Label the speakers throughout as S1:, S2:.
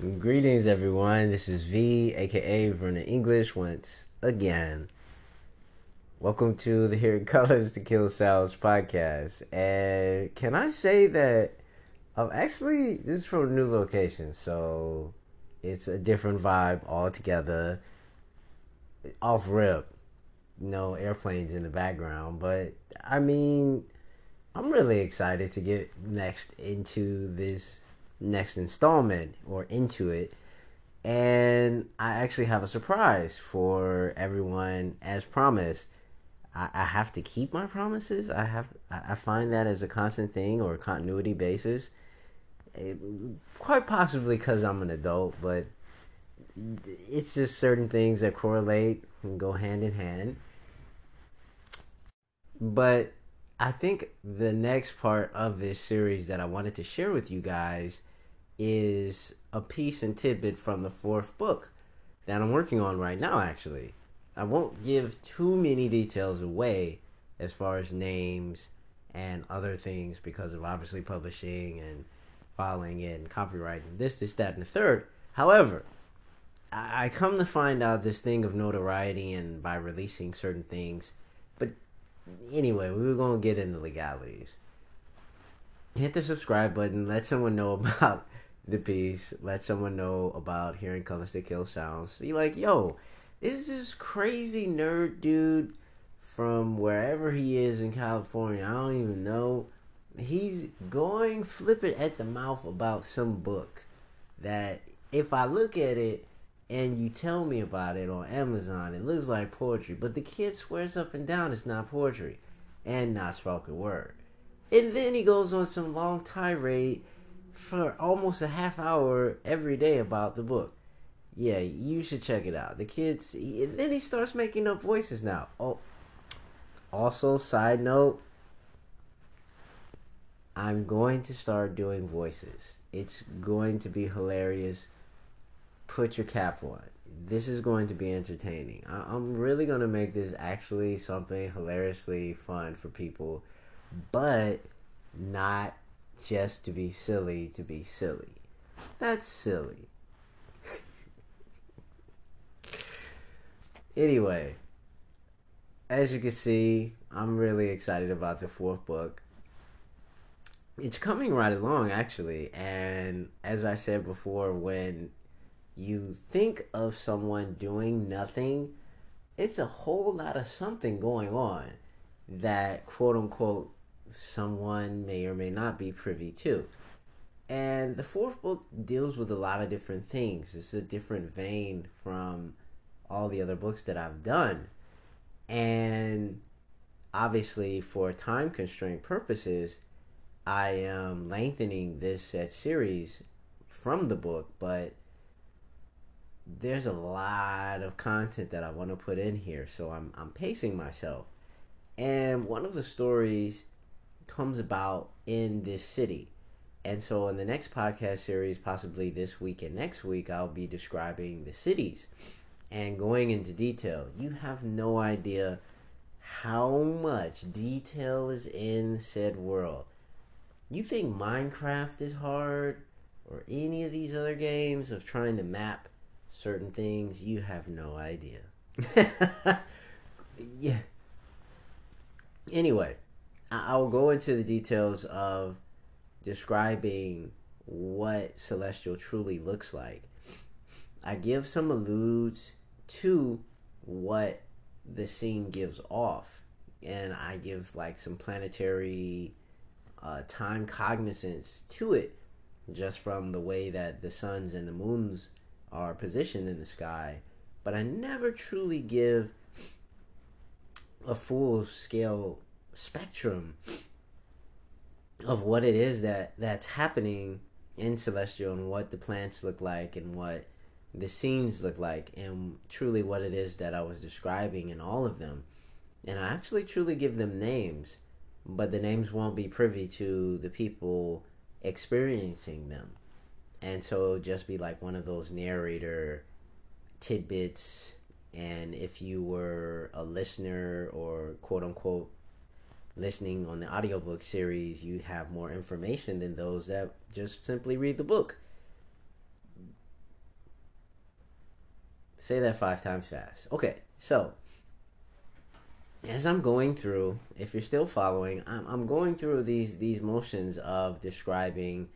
S1: Greetings, everyone. This is V, aka Vernon English, once again. Welcome to the Hearing Colors to Kill Sounds podcast. And can I say that I'm actually, this is from a new location, so it's a different vibe altogether. Off rip, no airplanes in the background, but I mean, I'm really excited to get next into this next installment or into it. And I actually have a surprise for everyone as promised. I, I have to keep my promises. I have I find that as a constant thing or a continuity basis. It, quite possibly because I'm an adult, but it's just certain things that correlate and go hand in hand. But I think the next part of this series that I wanted to share with you guys is a piece and tidbit from the fourth book that I'm working on right now, actually. I won't give too many details away as far as names and other things because of obviously publishing and filing it and copyright and this, this, that, and the third. However, I come to find out this thing of notoriety and by releasing certain things. But anyway, we were going to get into legalities. Hit the subscribe button. Let someone know about the piece, let someone know about hearing colors that kill sounds. Be like, yo, this is this crazy nerd dude from wherever he is in California? I don't even know. He's going flipping at the mouth about some book that if I look at it and you tell me about it on Amazon, it looks like poetry, but the kid swears up and down it's not poetry and not spoken word. And then he goes on some long tirade for almost a half hour every day about the book. Yeah, you should check it out. The kids, and then he starts making up voices now. Oh, also, side note, I'm going to start doing voices. It's going to be hilarious. Put your cap on. This is going to be entertaining. I'm really going to make this actually something hilariously fun for people, but not just to be silly to be silly. That's silly. anyway, as you can see, I'm really excited about the fourth book. It's coming right along, actually. And as I said before, when you think of someone doing nothing, it's a whole lot of something going on that quote unquote someone may or may not be privy to. And the fourth book deals with a lot of different things. It's a different vein from all the other books that I've done. And obviously, for time constraint purposes, I am lengthening this set series from the book, but there's a lot of content that I want to put in here, so I'm I'm pacing myself. And one of the stories comes about in this city. And so, in the next podcast series, possibly this week and next week, I'll be describing the cities and going into detail. You have no idea how much detail is in said world. You think Minecraft is hard or any of these other games of trying to map certain things? You have no idea. yeah. Anyway, I'll go into the details of describing what celestial truly looks like. I give some alludes to what the scene gives off, and I give like some planetary uh, time cognizance to it, just from the way that the suns and the moons are positioned in the sky. But I never truly give a full scale spectrum of what it is that that's happening in celestial and what the plants look like and what the scenes look like and truly what it is that I was describing in all of them. And I actually truly give them names, but the names won't be privy to the people experiencing them. And so just be like one of those narrator tidbits. And if you were a listener or quote unquote listening on the audiobook series, you have more information than those that just simply read the book. Say that five times fast. Okay, so as I'm going through, if you're still following, I'm, I'm going through these these motions of describing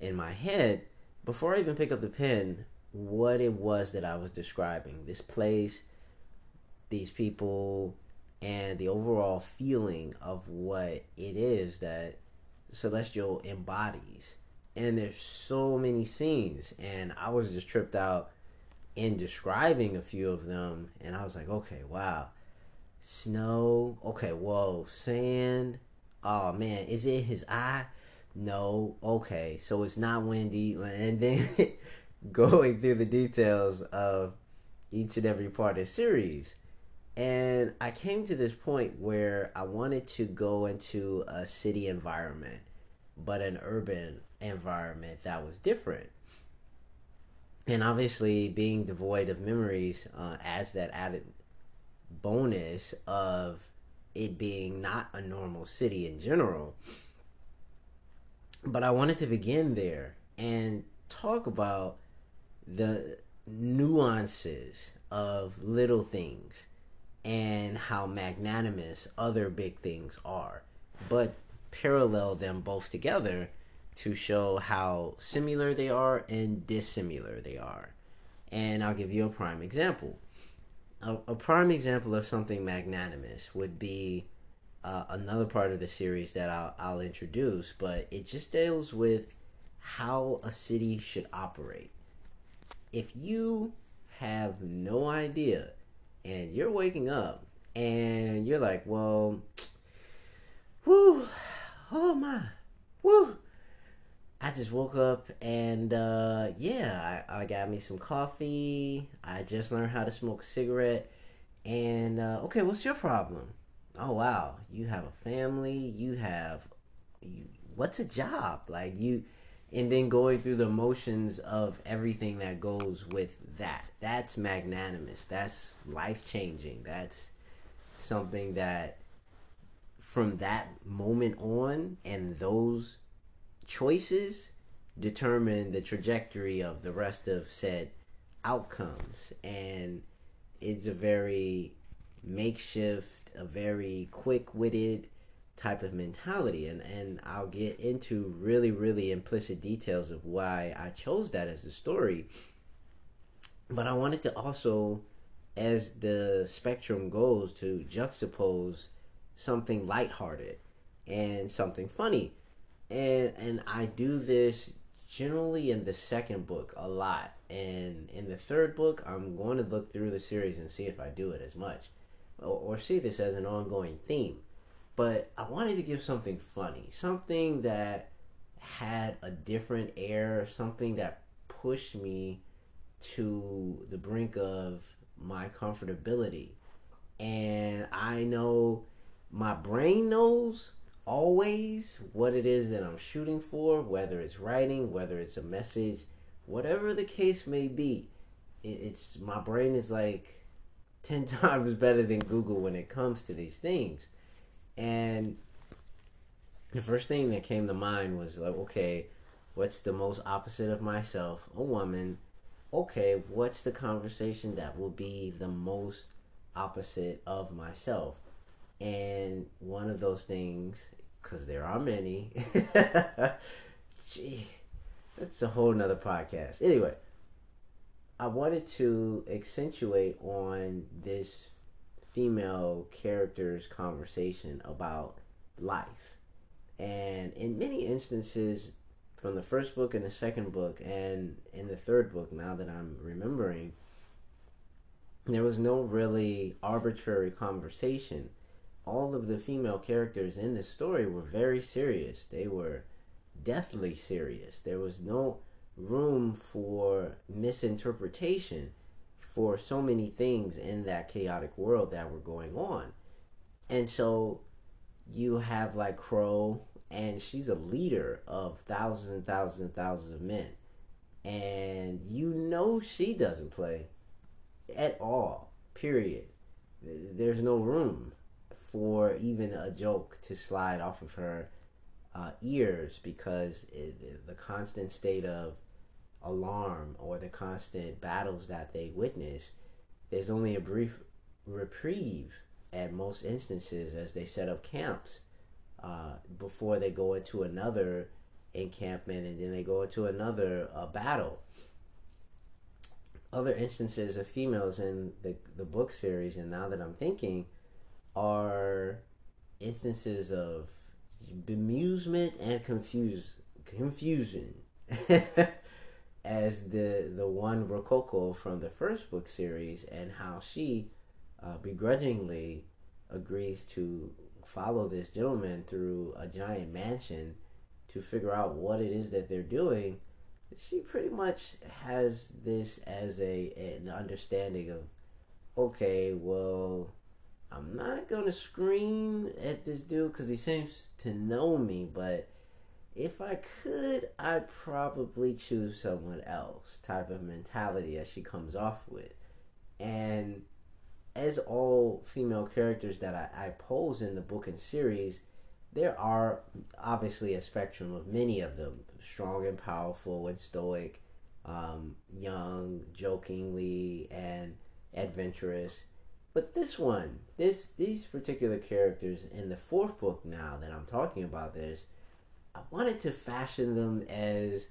S1: in my head before I even pick up the pen what it was that I was describing. This place, these people, and the overall feeling of what it is that Celestial embodies. And there's so many scenes, and I was just tripped out in describing a few of them, and I was like, okay, wow Snow. Okay, whoa. Sand. Oh man, is it his eye? No. Okay, so it's not windy. And then going through the details of each and every part of the series. And I came to this point where I wanted to go into a city environment, but an urban environment that was different. And obviously, being devoid of memories uh, adds that added bonus of it being not a normal city in general. But I wanted to begin there and talk about the nuances of little things and how magnanimous other big things are, but parallel them both together to show how similar they are and dissimilar they are. And I'll give you a prime example a, a prime example of something magnanimous would be uh, another part of the series that I'll, I'll introduce, but it just deals with how a city should operate. If you have no idea and you're waking up and you're like, well, whoo, oh my, whoo, I just woke up and uh, yeah, I, I, got me some coffee. I just learned how to smoke a cigarette. And uh, okay, what's your problem? Oh wow, you have a family. You have you, what's a job like you, and then going through the motions of everything that goes with that. That's magnanimous. That's life changing. That's something that from that moment on and those choices determine the trajectory of the rest of said outcomes and it's a very makeshift a very quick-witted type of mentality and and I'll get into really really implicit details of why I chose that as the story. But I wanted to also as the spectrum goes to juxtapose something lighthearted and something funny. And and I do this generally in the second book a lot, and in the third book, I'm going to look through the series and see if I do it as much, or, or see this as an ongoing theme. But I wanted to give something funny, something that had a different air, something that pushed me to the brink of my comfortability. And I know my brain knows always what it is that I'm shooting for, whether it's writing, whether it's a message, whatever the case may be. it's my brain is like 10 times better than Google when it comes to these things. And the first thing that came to mind was like, okay, what's the most opposite of myself? A woman. Okay, what's the conversation that will be the most opposite of myself? And one of those things because there are many. Gee, that's a whole nother podcast. Anyway, I wanted to accentuate on this female character's conversation about life. And in many instances, from the first book and the second book, and in the third book, now that I'm remembering, there was no really arbitrary conversation all of the female characters in this story were very serious. They were deathly serious. There was no room for misinterpretation for so many things in that chaotic world that were going on. And so you have like Crow, and she's a leader of thousands and thousands and thousands of men. And you know she doesn't play at all, period. There's no room for even a joke to slide off of her uh, ears because it, the constant state of alarm or the constant battles that they witness there's only a brief reprieve at most instances as they set up camps uh, before they go into another encampment and then they go into another uh, battle. Other instances of females in the, the book series, and now that I'm thinking, are instances of bemusement and confuse, confusion. as the the one Rococo from the first book series and how she uh, begrudgingly agrees to follow this gentleman through a giant mansion to figure out what it is that they're doing, she pretty much has this as a an understanding of, okay, well, I'm not gonna scream at this dude because he seems to know me, but if I could, I'd probably choose someone else. Type of mentality as she comes off with, and as all female characters that I, I pose in the book and series, there are obviously a spectrum of many of them strong and powerful and stoic, um, young, jokingly, and adventurous. But this one, this these particular characters in the fourth book now that I'm talking about this, I wanted to fashion them as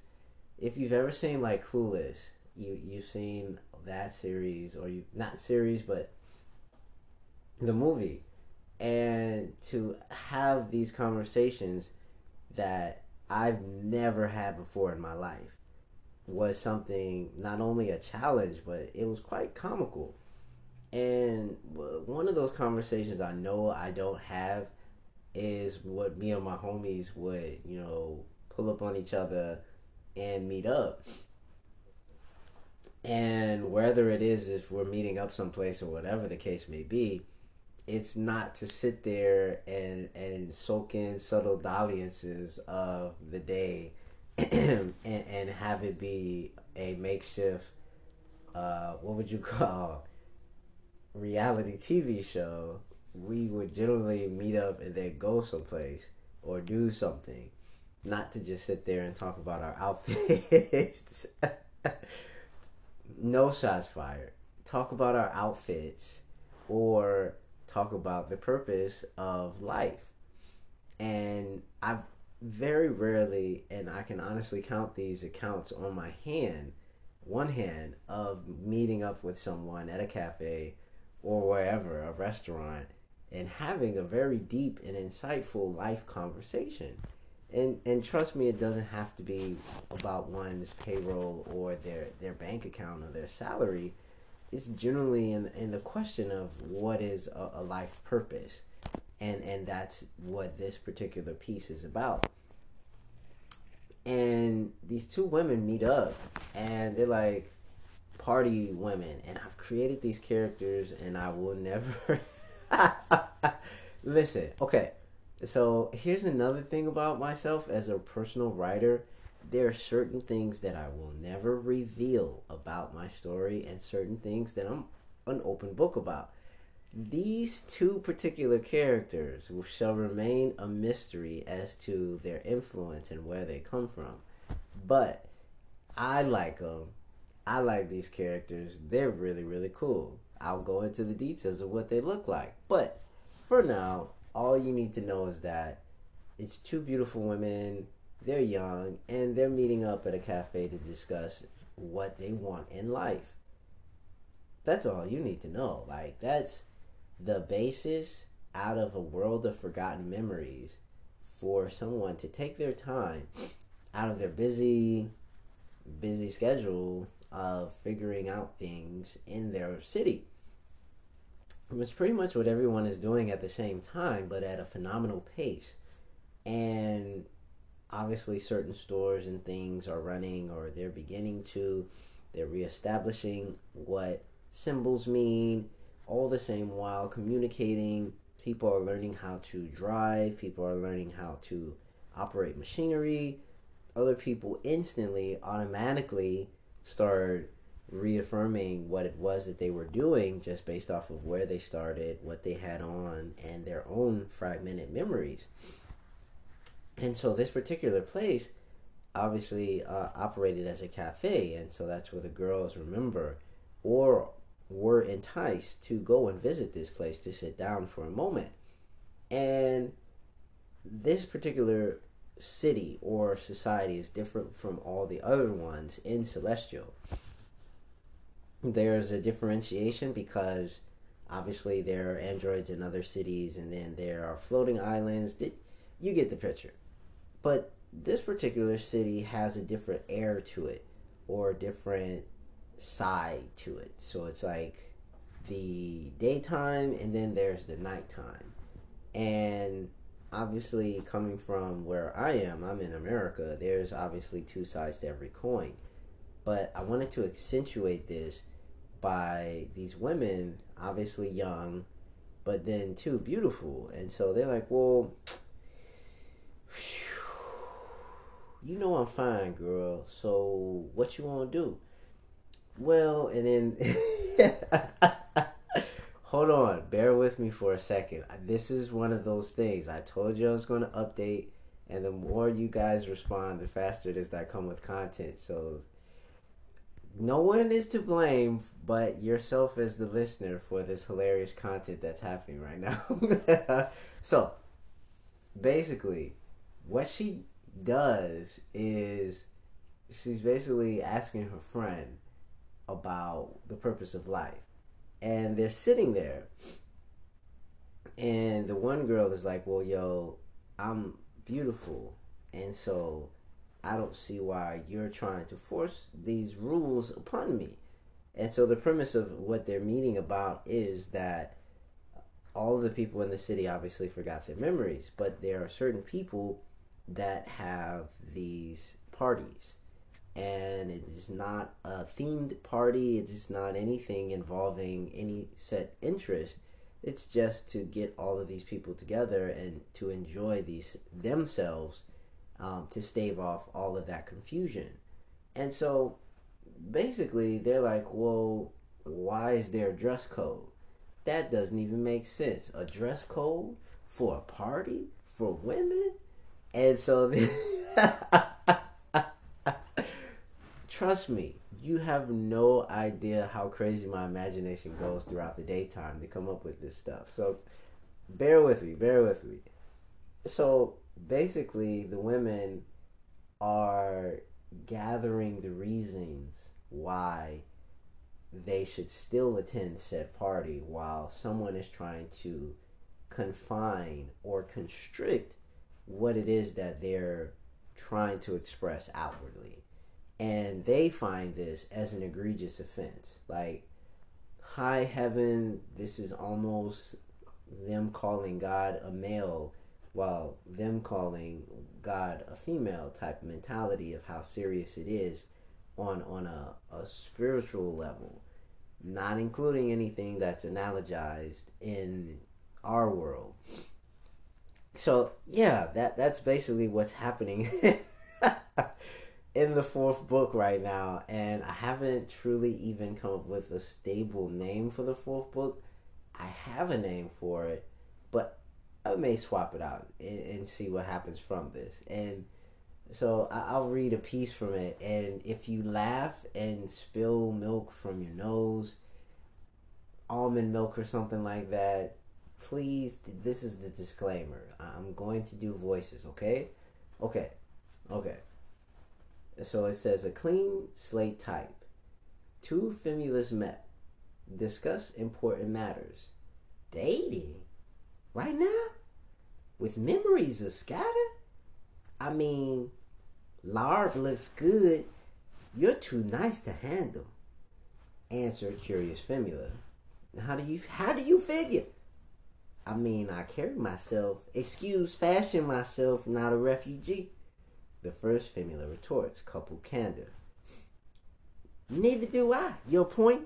S1: if you've ever seen like Clueless, you you've seen that series or you not series but the movie. And to have these conversations that I've never had before in my life was something not only a challenge but it was quite comical. And one of those conversations I know I don't have is what me and my homies would you know pull up on each other and meet up. And whether it is if we're meeting up someplace or whatever the case may be it's not to sit there and and soak in subtle dalliances of the day and, and have it be a makeshift uh, what would you call reality TV show we would generally meet up and then go someplace or do something. Not to just sit there and talk about our outfits. No shots fired. Talk about our outfits or talk about the purpose of life. And I've very rarely, and I can honestly count these accounts on my hand, one hand, of meeting up with someone at a cafe or wherever, a restaurant, and having a very deep and insightful life conversation. And and trust me, it doesn't have to be about one's payroll or their, their bank account or their salary it's generally in in the question of what is a, a life purpose, and and that's what this particular piece is about. And these two women meet up, and they're like party women, and I've created these characters, and I will never listen. Okay, so here's another thing about myself as a personal writer there are certain things that I will never reveal about my story and certain things that I'm an open book about. These two particular characters shall remain a mystery as to their influence and where they come from. But I like them. I like these characters. They're really, really cool. I'll go into the details of what they look like. But for now, all you need to know is that it's two beautiful women they're young and they're meeting up at a cafe to discuss what they want in life. That's all you need to know. Like, that's the basis out of a world of forgotten memories for someone to take their time out of their busy, busy schedule of figuring out things in their city. It's pretty much what everyone is doing at the same time, but at a phenomenal pace. And obviously certain stores and things are running or they're beginning to they're reestablishing what symbols mean all the same while communicating people are learning how to drive people are learning how to operate machinery other people instantly automatically start reaffirming what it was that they were doing just based off of where they started what they had on and their own fragmented memories and so this particular place obviously uh, operated as a cafe, and so that's where the girls remember, or were enticed to go and visit this place to sit down for a moment. And this particular city or society is different from all the other ones in Celestial. There's a differentiation because obviously there are androids in other cities and then there are floating islands. You get the picture. But this particular city has a different air to it or a different side to it. So it's like the daytime and then there's the nighttime. And obviously, coming from where I am, I'm in America, there's obviously two sides to every coin. But I wanted to accentuate this by these women, obviously young, but then too beautiful. And so they're like, well, you know I'm fine, girl. So what you want to do? Well, and then hold on, bear with me for a second. This is one of those things. I told you I was going to update, and the more you guys respond, the faster it is that I come with content. So no one is to blame but yourself as the listener for this hilarious content that's happening right now. so basically, what she does is she's basically asking her friend about the purpose of life. And they're sitting there. And the one girl is like, Well, yo, I'm beautiful. And so I don't see why you're trying to force these rules upon me. And so the premise of what they're meeting about is that all of the people in the city obviously forgot their memories, but there are certain people that have these parties. And it is not a themed party, it is not anything involving any set interest. It's just to get all of these people together and to enjoy these themselves um, to stave off all of that confusion. And so basically, they're like, well, why is there a dress code? That doesn't even make sense. A dress code for a party for women? And so, trust me, you have no idea how crazy my imagination goes throughout the daytime to come up with this stuff. So, bear with me, bear with me. So, basically, the women are gathering the reasons why they should still attend said party while someone is trying to confine or constrict what it is that they're trying to express outwardly. And they find this as an egregious offense. Like, high heaven, this is almost them calling God a male while them calling God a female type mentality of how serious it is on on a, a spiritual level, not including anything that's analogized in our world. So yeah, that that's basically what's happening in the fourth book right now, and I haven't truly even come up with a stable name for the fourth book. I have a name for it, but I may swap it out and, and see what happens from this. And so I, will read a piece from it, and if you laugh and spill milk from your nose, almond milk or something like that, please, this is the disclaimer. I'm going to do voices, okay? Okay, okay. So it says a clean slate type. Two femulas met. Discuss important matters. Dating? Right now? With memories of scattered? I mean, Larb looks good. You're too nice to handle. Answered curious Femula. How do you how do you figure? I mean, I carry myself, excuse fashion myself, not a refugee. The first Femula retorts, coupled candor. Neither do I. Your point?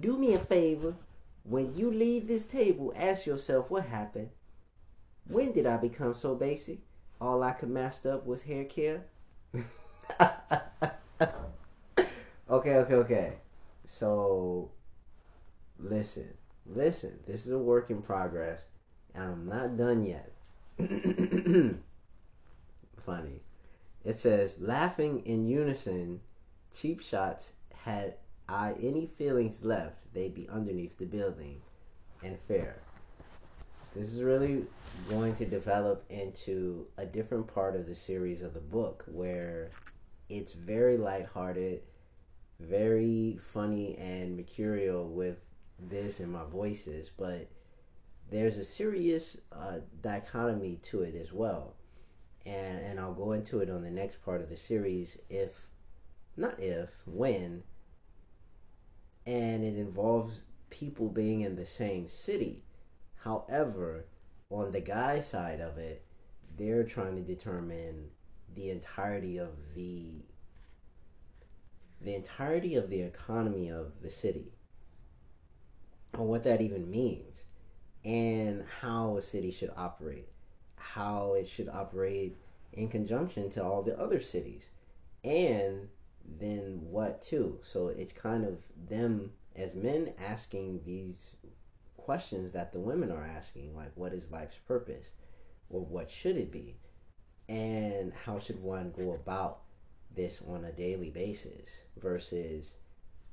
S1: Do me a favor. When you leave this table, ask yourself what happened. When did I become so basic? All I could master up was hair care. okay, okay, okay. So, listen, listen. This is a work in progress, and I'm not done yet. Funny. It says, laughing in unison, cheap shots had I, any feelings left, they'd be underneath the building and fair. This is really going to develop into a different part of the series of the book where it's very lighthearted, very funny and mercurial with this and my voices, but there's a serious uh, dichotomy to it as well. And, and I'll go into it on the next part of the series if, not if, when. And it involves people being in the same city. However, on the guy side of it, they're trying to determine the entirety of the the entirety of the economy of the city and what that even means and how a city should operate how it should operate in conjunction to all the other cities and then what too? So it's kind of them as men asking these questions that the women are asking like what is life's purpose? Or what should it be? And how should one go about this on a daily basis versus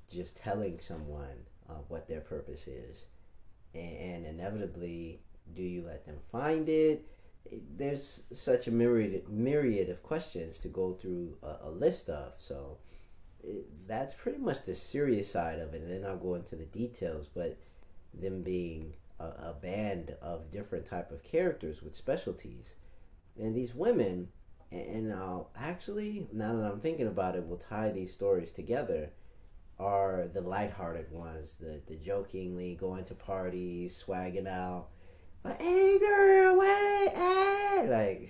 S1: just telling someone uh, what their purpose is? And, and, inevitably do you let them find it there's such a myriad myriad of questions to go through a, a list of so it, that's pretty much the serious side of it and then i'll go into the details but them being a, a band of different type of characters with specialties and these women and I'll actually now that I'm thinking about it, we'll tie these stories together. Are the lighthearted ones, the the jokingly going to parties, swagging out, like "Hey hey!"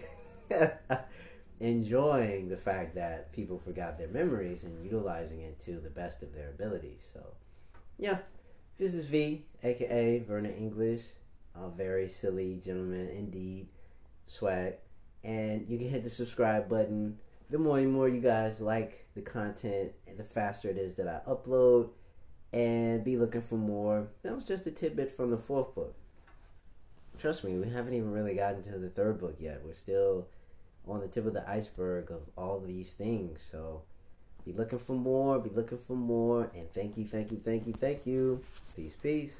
S1: like enjoying the fact that people forgot their memories and utilizing it to the best of their abilities. So, yeah, this is V, aka Vernon English, a very silly gentleman indeed, swag and you can hit the subscribe button. The more and more you guys like the content, the faster it is that I upload, and be looking for more. That was just a tidbit from the fourth book. Trust me, we haven't even really gotten to the third book yet. We're still on the tip of the iceberg of all these things. So be looking for more, be looking for more, and thank you, thank you, thank you, thank you. Peace, peace.